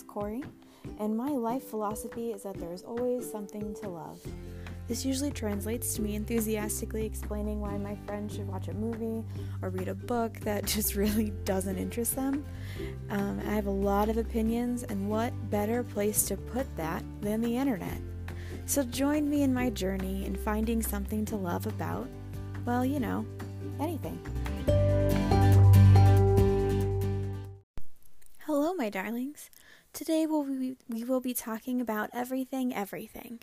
is Corey, and my life philosophy is that there is always something to love. This usually translates to me enthusiastically explaining why my friends should watch a movie or read a book that just really doesn't interest them. Um, I have a lot of opinions, and what better place to put that than the internet? So join me in my journey in finding something to love about, well, you know, anything. Hello, my darlings. Today we'll be, we will be talking about Everything Everything,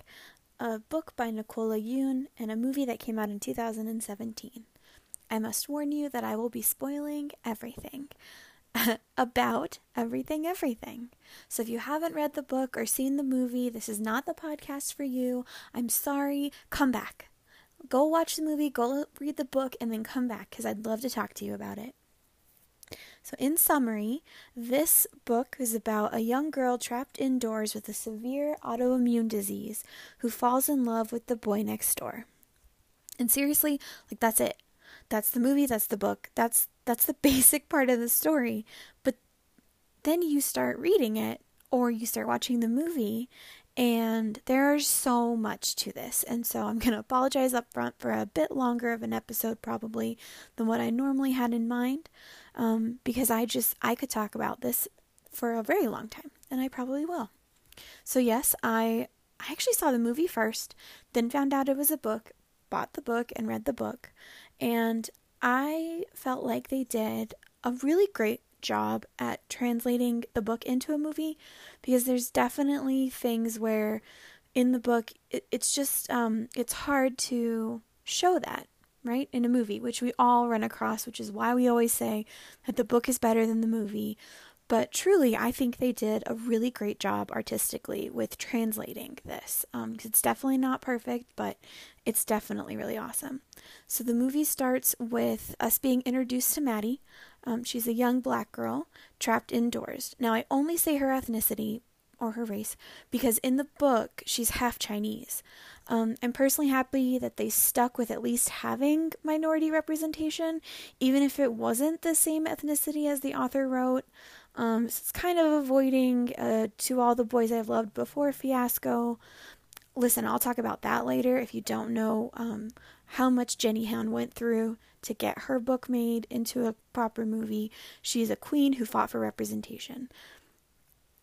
a book by Nicola Yoon and a movie that came out in 2017. I must warn you that I will be spoiling everything about Everything Everything. So if you haven't read the book or seen the movie, this is not the podcast for you. I'm sorry. Come back. Go watch the movie, go read the book, and then come back because I'd love to talk to you about it. So, in summary, this book is about a young girl trapped indoors with a severe autoimmune disease who falls in love with the boy next door. And seriously, like that's it. That's the movie, that's the book. That's that's the basic part of the story. But then you start reading it or you start watching the movie and there's so much to this. And so I'm going to apologize up front for a bit longer of an episode, probably, than what I normally had in mind. Um, because I just, I could talk about this for a very long time, and I probably will. So, yes, I, I actually saw the movie first, then found out it was a book, bought the book, and read the book. And I felt like they did a really great job at translating the book into a movie because there's definitely things where in the book it, it's just um, it's hard to show that right in a movie which we all run across which is why we always say that the book is better than the movie. But truly i think they did a really great job artistically with translating this. Um, it's definitely not perfect but it's definitely really awesome. So the movie starts with us being introduced to maddie. Um, she's a young black girl trapped indoors. Now, I only say her ethnicity or her race because in the book she's half Chinese. Um, I'm personally happy that they stuck with at least having minority representation, even if it wasn't the same ethnicity as the author wrote. Um, so it's kind of avoiding uh, To All the Boys I've Loved Before fiasco. Listen, I'll talk about that later if you don't know um, how much Jenny Han went through to get her book made into a proper movie. She's a queen who fought for representation.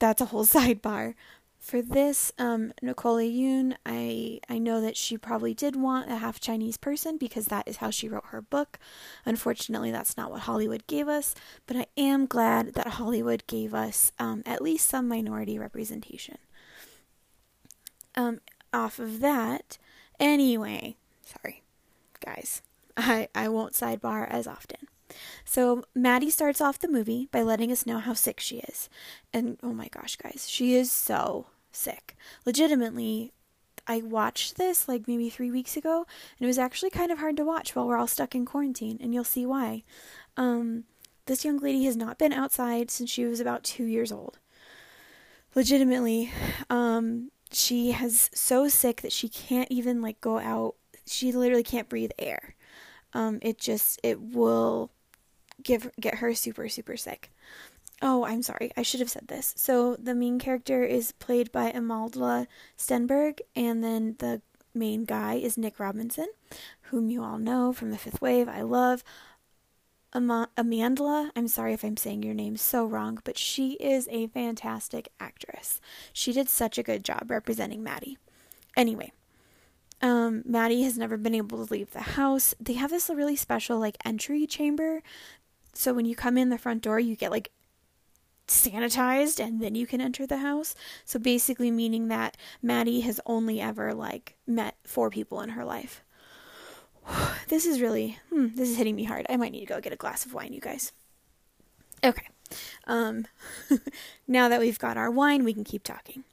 That's a whole sidebar. For this, um, Nicole Yoon, I I know that she probably did want a half Chinese person because that is how she wrote her book. Unfortunately, that's not what Hollywood gave us. But I am glad that Hollywood gave us um, at least some minority representation. Um, off of that, anyway, sorry, guys. I, I won't sidebar as often. So Maddie starts off the movie by letting us know how sick she is. And oh my gosh, guys, she is so sick. Legitimately, I watched this like maybe three weeks ago, and it was actually kind of hard to watch while we're all stuck in quarantine, and you'll see why. Um, this young lady has not been outside since she was about two years old. Legitimately, um, she has so sick that she can't even like go out. She literally can't breathe air um, it just it will give get her super super sick. Oh, I'm sorry. I should have said this. So the main character is played by Amandla Stenberg, and then the main guy is Nick Robinson, whom you all know from The Fifth Wave. I love Am- Amandla. I'm sorry if I'm saying your name so wrong, but she is a fantastic actress. She did such a good job representing Maddie. Anyway, um, Maddie has never been able to leave the house. They have this really special like entry chamber. So when you come in the front door, you get like sanitized and then you can enter the house. So basically meaning that Maddie has only ever like met four people in her life. this is really hmm, this is hitting me hard. I might need to go get a glass of wine, you guys. Okay. Um now that we've got our wine, we can keep talking.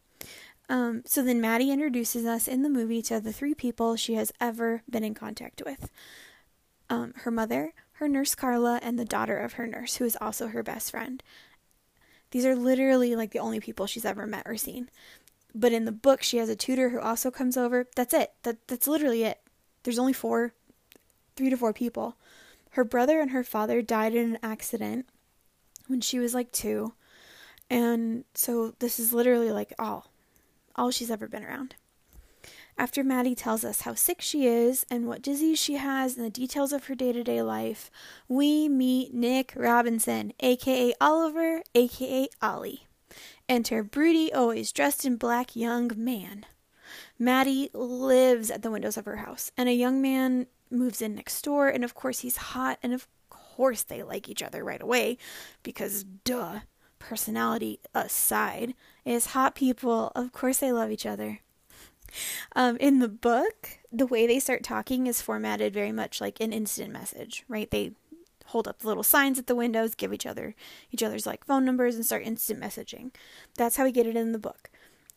Um, so then Maddie introduces us in the movie to the three people she has ever been in contact with um, her mother, her nurse Carla, and the daughter of her nurse, who is also her best friend. These are literally like the only people she's ever met or seen. But in the book, she has a tutor who also comes over. That's it. That that's literally it. There's only four, three to four people. Her brother and her father died in an accident when she was like two, And so this is literally like all, all she's ever been around. After Maddie tells us how sick she is and what disease she has and the details of her day to day life, we meet Nick Robinson, aka Oliver, aka Ollie. Enter broody, always dressed in black young man. Maddie lives at the windows of her house, and a young man moves in next door, and of course he's hot, and of course they like each other right away, because duh, personality aside, is hot people, of course they love each other. Um, in the book, the way they start talking is formatted very much like an instant message, right? They hold up the little signs at the windows, give each other each other's like phone numbers, and start instant messaging. That's how we get it in the book.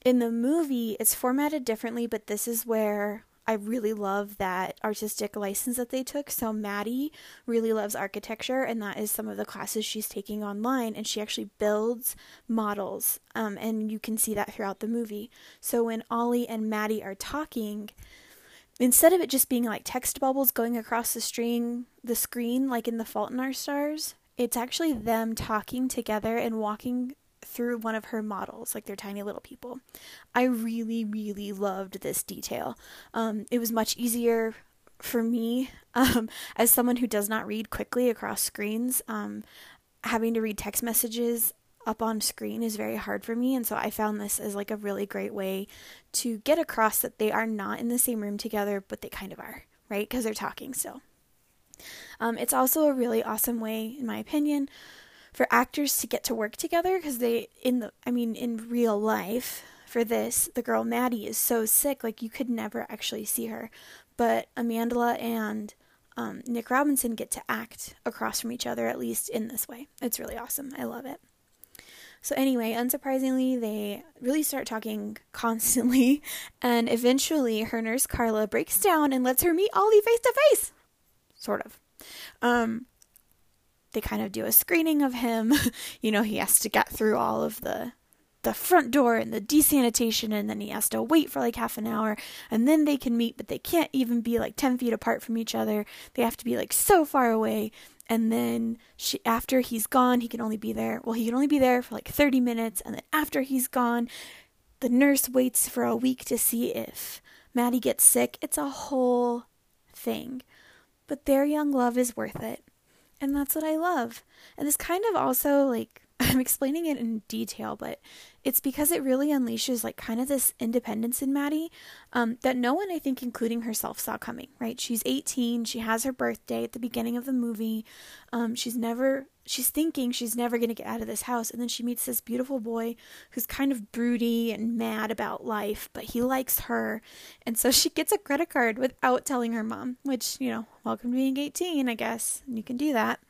In the movie, it's formatted differently, but this is where I really love that artistic license that they took. So Maddie really loves architecture, and that is some of the classes she's taking online. And she actually builds models, um, and you can see that throughout the movie. So when Ollie and Maddie are talking, instead of it just being like text bubbles going across the string, the screen, like in The Fault in Our Stars, it's actually them talking together and walking through one of her models, like they're tiny little people. I really, really loved this detail. Um, it was much easier for me um, as someone who does not read quickly across screens. Um, having to read text messages up on screen is very hard for me, and so I found this as like a really great way to get across that they are not in the same room together, but they kind of are, right? Because they're talking still. Um, it's also a really awesome way, in my opinion, for actors to get to work together because they in the I mean in real life for this the girl Maddie is so sick like you could never actually see her. But Amandla and um, Nick Robinson get to act across from each other at least in this way. It's really awesome. I love it. So anyway unsurprisingly they really start talking constantly and eventually her nurse Carla breaks down and lets her meet Ollie face to face. Sort of. Um they kind of do a screening of him. you know, he has to get through all of the the front door and the desanitation and then he has to wait for like half an hour and then they can meet but they can't even be like 10 feet apart from each other. They have to be like so far away. And then she after he's gone he can only be there well he can only be there for like 30 minutes and then after he's gone the nurse waits for a week to see if maddie gets sick. It's a whole thing. But their young love is worth it and that's what I love. And this kind of also like I'm explaining it in detail, but it's because it really unleashes like kind of this independence in Maddie um, that no one, I think, including herself, saw coming. Right? She's 18. She has her birthday at the beginning of the movie. Um, she's never. She's thinking she's never going to get out of this house, and then she meets this beautiful boy who's kind of broody and mad about life, but he likes her, and so she gets a credit card without telling her mom. Which you know, welcome to being 18, I guess. You can do that.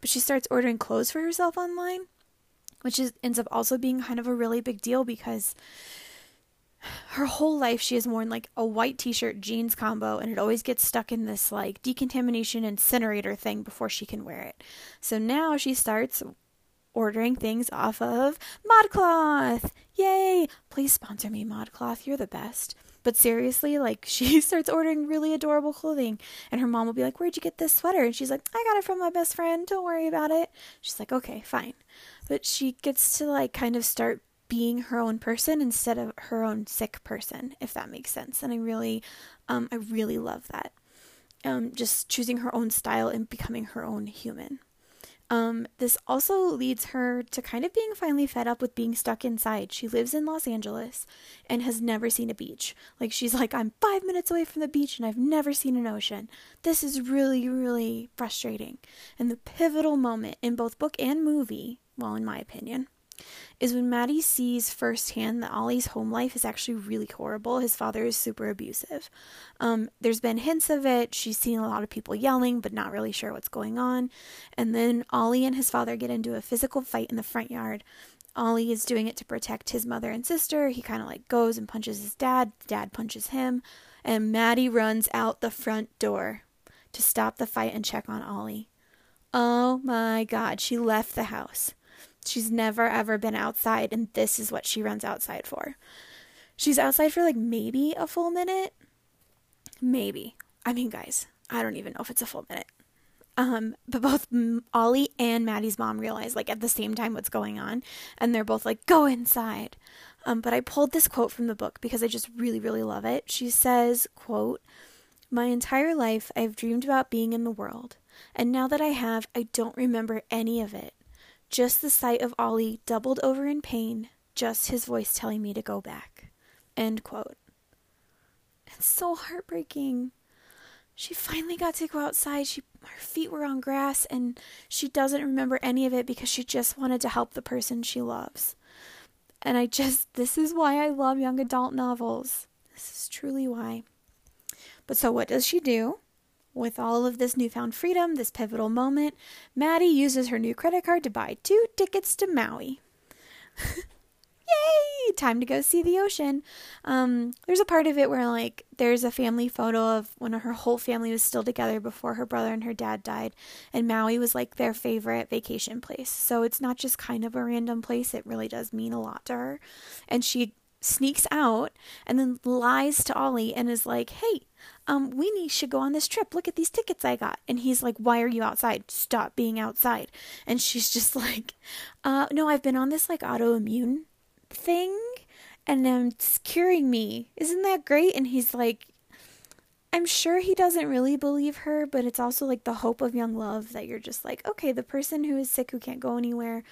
But she starts ordering clothes for herself online which is, ends up also being kind of a really big deal because her whole life she has worn like a white t-shirt jeans combo and it always gets stuck in this like decontamination incinerator thing before she can wear it. So now she starts ordering things off of ModCloth. Yay! Please sponsor me ModCloth. You're the best. But seriously, like she starts ordering really adorable clothing and her mom will be like, "Where'd you get this sweater?" And she's like, "I got it from my best friend. Don't worry about it." She's like, "Okay, fine." but she gets to like kind of start being her own person instead of her own sick person if that makes sense and i really um i really love that um just choosing her own style and becoming her own human um, this also leads her to kind of being finally fed up with being stuck inside. She lives in Los Angeles and has never seen a beach. Like, she's like, I'm five minutes away from the beach and I've never seen an ocean. This is really, really frustrating. And the pivotal moment in both book and movie well, in my opinion, is when Maddie sees firsthand that Ollie's home life is actually really horrible. His father is super abusive. Um, there's been hints of it. She's seen a lot of people yelling, but not really sure what's going on. And then Ollie and his father get into a physical fight in the front yard. Ollie is doing it to protect his mother and sister. He kind of like goes and punches his dad. Dad punches him. And Maddie runs out the front door to stop the fight and check on Ollie. Oh my god, she left the house. She's never ever been outside, and this is what she runs outside for. She's outside for like maybe a full minute. Maybe. I mean, guys, I don't even know if it's a full minute. Um, but both Ollie and Maddie's mom realize, like, at the same time what's going on. And they're both like, go inside. Um, but I pulled this quote from the book because I just really, really love it. She says, quote, My entire life I've dreamed about being in the world. And now that I have, I don't remember any of it. Just the sight of Ollie doubled over in pain, just his voice telling me to go back. End quote. It's so heartbreaking. She finally got to go outside. She her feet were on grass and she doesn't remember any of it because she just wanted to help the person she loves. And I just this is why I love young adult novels. This is truly why. But so what does she do? With all of this newfound freedom, this pivotal moment, Maddie uses her new credit card to buy two tickets to Maui. Yay! Time to go see the ocean. Um, there's a part of it where like there's a family photo of when her whole family was still together before her brother and her dad died, and Maui was like their favorite vacation place. So it's not just kind of a random place; it really does mean a lot to her. And she sneaks out and then lies to Ollie and is like, "Hey, um, we need should go on this trip. Look at these tickets I got." And he's like, "Why are you outside? Stop being outside." And she's just like, "Uh, no, I've been on this like autoimmune thing and um, it's curing me. Isn't that great? And he's like, I'm sure he doesn't really believe her, but it's also like the hope of young love that you're just like, okay, the person who is sick, who can't go anywhere,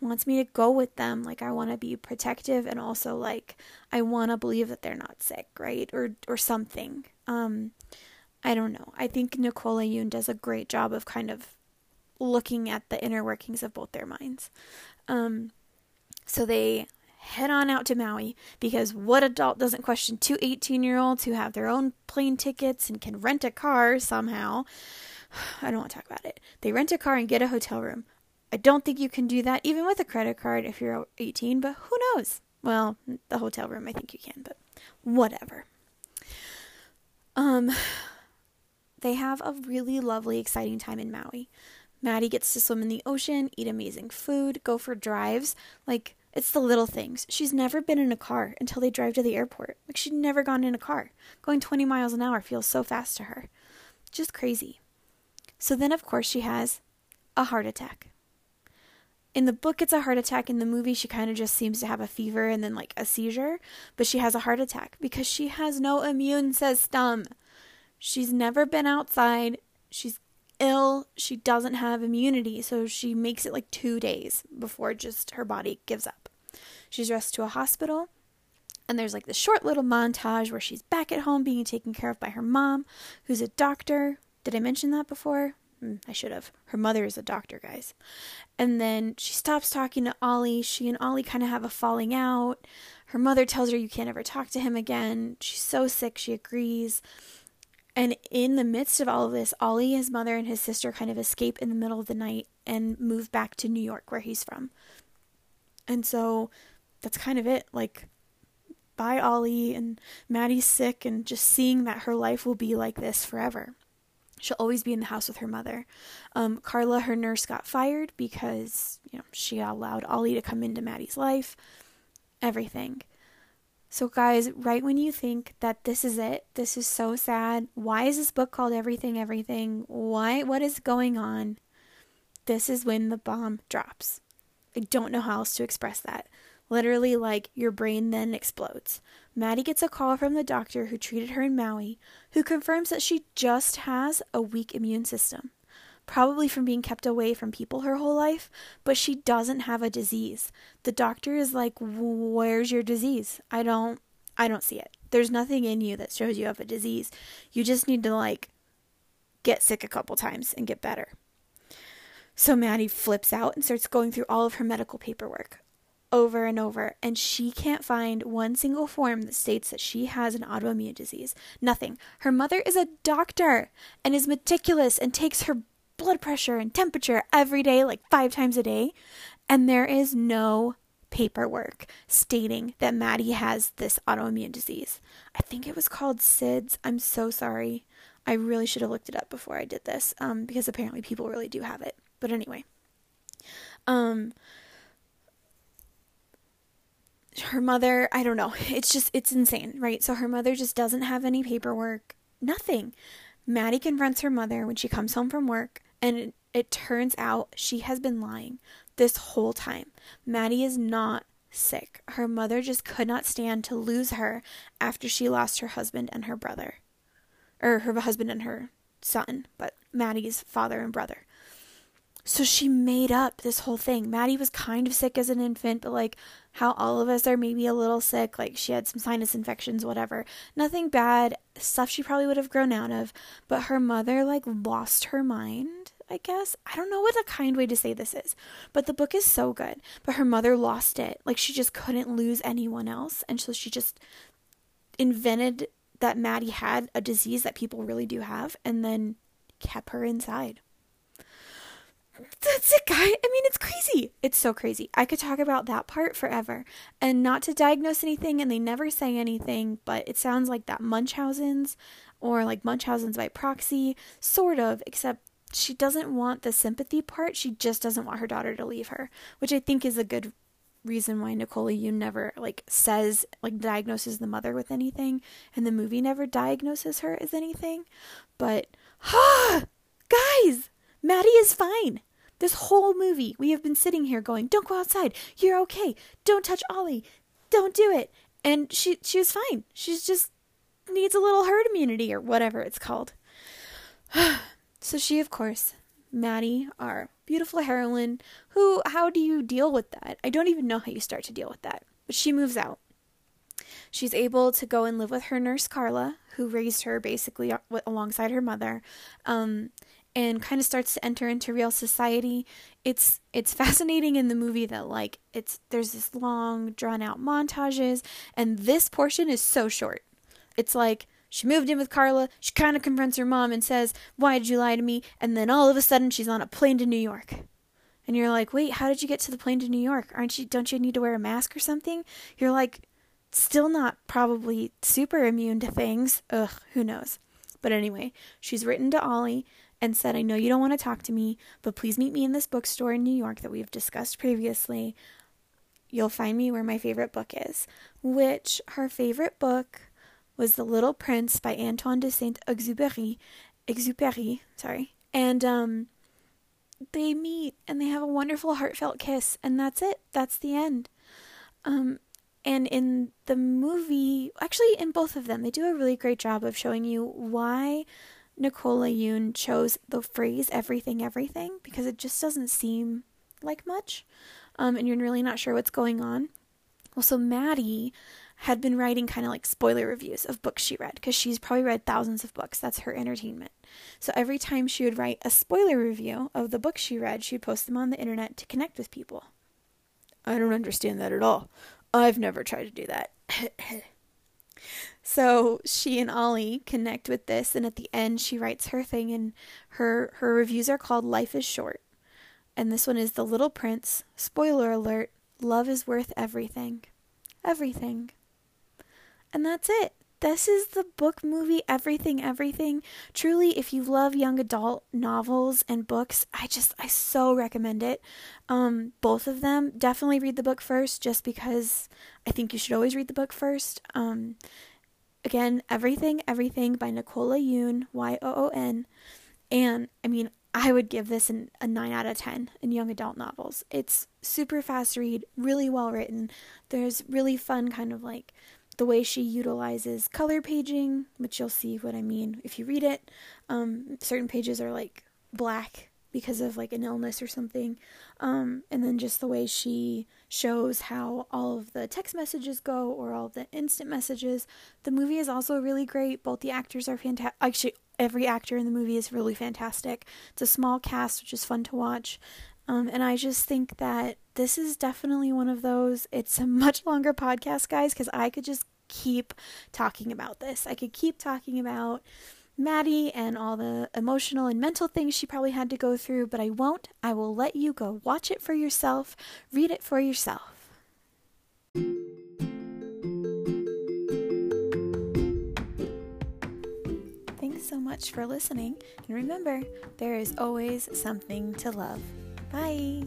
wants me to go with them. Like, I want to be protective and also like, I want to believe that they're not sick, right? Or, or something. Um, I don't know. I think Nicola Yoon does a great job of kind of looking at the inner workings of both their minds. Um, so they head on out to Maui because what adult doesn't question two 18 year olds who have their own plane tickets and can rent a car somehow? I don't want to talk about it. They rent a car and get a hotel room. I don't think you can do that even with a credit card if you're 18, but who knows? Well, the hotel room, I think you can, but whatever. Um, they have a really lovely, exciting time in Maui. Maddie gets to swim in the ocean, eat amazing food, go for drives. Like, it's the little things. She's never been in a car until they drive to the airport. Like she'd never gone in a car. Going 20 miles an hour feels so fast to her. Just crazy. So then, of course, she has a heart attack. In the book, it's a heart attack. In the movie, she kind of just seems to have a fever and then like a seizure. But she has a heart attack because she has no immune system. She's never been outside. She's ill, she doesn't have immunity, so she makes it like two days before just her body gives up. She's rushed to a hospital, and there's like this short little montage where she's back at home being taken care of by her mom, who's a doctor. Did I mention that before? Mm, I should have. Her mother is a doctor, guys. And then she stops talking to Ollie. She and Ollie kind of have a falling out. Her mother tells her you can't ever talk to him again. She's so sick, she agrees. And in the midst of all of this, Ollie, his mother, and his sister kind of escape in the middle of the night and move back to New York, where he's from. And so that's kind of it. Like, bye, Ollie, and Maddie's sick, and just seeing that her life will be like this forever. She'll always be in the house with her mother. Um, Carla, her nurse, got fired because you know she allowed Ollie to come into Maddie's life. Everything. So, guys, right when you think that this is it, this is so sad. Why is this book called Everything Everything? Why? What is going on? This is when the bomb drops. I don't know how else to express that. Literally, like your brain then explodes. Maddie gets a call from the doctor who treated her in Maui, who confirms that she just has a weak immune system probably from being kept away from people her whole life, but she doesn't have a disease. The doctor is like, "Where's your disease? I don't I don't see it. There's nothing in you that shows you have a disease. You just need to like get sick a couple times and get better." So Maddie flips out and starts going through all of her medical paperwork over and over, and she can't find one single form that states that she has an autoimmune disease. Nothing. Her mother is a doctor and is meticulous and takes her blood pressure and temperature every day, like five times a day, and there is no paperwork stating that Maddie has this autoimmune disease. I think it was called SIDS. I'm so sorry. I really should have looked it up before I did this, um, because apparently people really do have it. But anyway, um, her mother, I don't know. It's just, it's insane, right? So her mother just doesn't have any paperwork, nothing. Maddie confronts her mother when she comes home from work And it, it turns out she has been lying this whole time. Maddie is not sick. Her mother just could not stand to lose her after she lost her husband and her brother. Or her husband and her son, but Maddie's father and brother. So she made up this whole thing. Maddie was kind of sick as an infant, but like how all of us are maybe a little sick, like she had some sinus infections, whatever. Nothing bad, stuff she probably would have grown out of, but her mother like lost her mind, I guess. I don't know what a kind way to say this is, but the book is so good. But her mother lost it. Like she just couldn't lose anyone else, and so she just invented that Maddie had a disease that people really do have and then kept her inside that's it, guy. I mean, it's crazy. It's so crazy. I could talk about that part forever. And not to diagnose anything, and they never say anything, but it sounds like that Munchausen's or like Munchausen's by proxy, sort of, except she doesn't want the sympathy part. She just doesn't want her daughter to leave her, which I think is a good reason why Nicole Yoon never like says like diagnoses the mother with anything and the movie never diagnoses her as anything. But ha guys, Maddie is fine. This whole movie, we have been sitting here going, "Don't go outside. You're okay. Don't touch Ollie. Don't do it." And she she was fine. She's just needs a little herd immunity or whatever it's called. so she, of course, Maddie, our beautiful heroine, who how do you deal with that? I don't even know how you start to deal with that. But she moves out. She's able to go and live with her nurse Carla, who raised her basically alongside her mother. Um, and kind of starts to enter into real society. It's it's fascinating in the movie that like it's there's this long drawn out montages and this portion is so short. It's like she moved in with Carla, she kind of confronts her mom and says, "Why did you lie to me?" and then all of a sudden she's on a plane to New York. And you're like, "Wait, how did you get to the plane to New York? Aren't you don't you need to wear a mask or something?" You're like, still not probably super immune to things. Ugh, who knows. But anyway, she's written to Ollie and said, I know you don't want to talk to me, but please meet me in this bookstore in New York that we've discussed previously. You'll find me where my favorite book is, which her favorite book was The Little Prince by Antoine de Saint Exupéry. Exupéry, sorry. And um they meet and they have a wonderful heartfelt kiss and that's it. That's the end. Um and in the movie, actually in both of them, they do a really great job of showing you why Nicola Yoon chose the phrase everything, everything because it just doesn't seem like much. Um, and you're really not sure what's going on. Well, so Maddie had been writing kind of like spoiler reviews of books she read because she's probably read thousands of books. That's her entertainment. So every time she would write a spoiler review of the books she read, she'd post them on the internet to connect with people. I don't understand that at all. I've never tried to do that. So she and Ollie connect with this, and at the end, she writes her thing, and her her reviews are called "Life is Short," and this one is "The Little Prince." Spoiler alert: Love is worth everything, everything, and that's it. This is the book movie everything everything. Truly if you love young adult novels and books, I just I so recommend it. Um both of them. Definitely read the book first just because I think you should always read the book first. Um Again, Everything, Everything by Nicola Yoon, Y O O N. And I mean, I would give this an, a 9 out of 10 in young adult novels. It's super fast read, really well written. There's really fun, kind of like the way she utilizes color paging, which you'll see what I mean if you read it. Um, certain pages are like black because of like an illness or something. Um, and then just the way she shows how all of the text messages go or all the instant messages. The movie is also really great. Both the actors are fantastic. Actually, every actor in the movie is really fantastic. It's a small cast, which is fun to watch. Um, and I just think that this is definitely one of those. It's a much longer podcast, guys, because I could just keep talking about this. I could keep talking about Maddie and all the emotional and mental things she probably had to go through, but I won't. I will let you go watch it for yourself, read it for yourself. Thanks so much for listening, and remember, there is always something to love. Bye.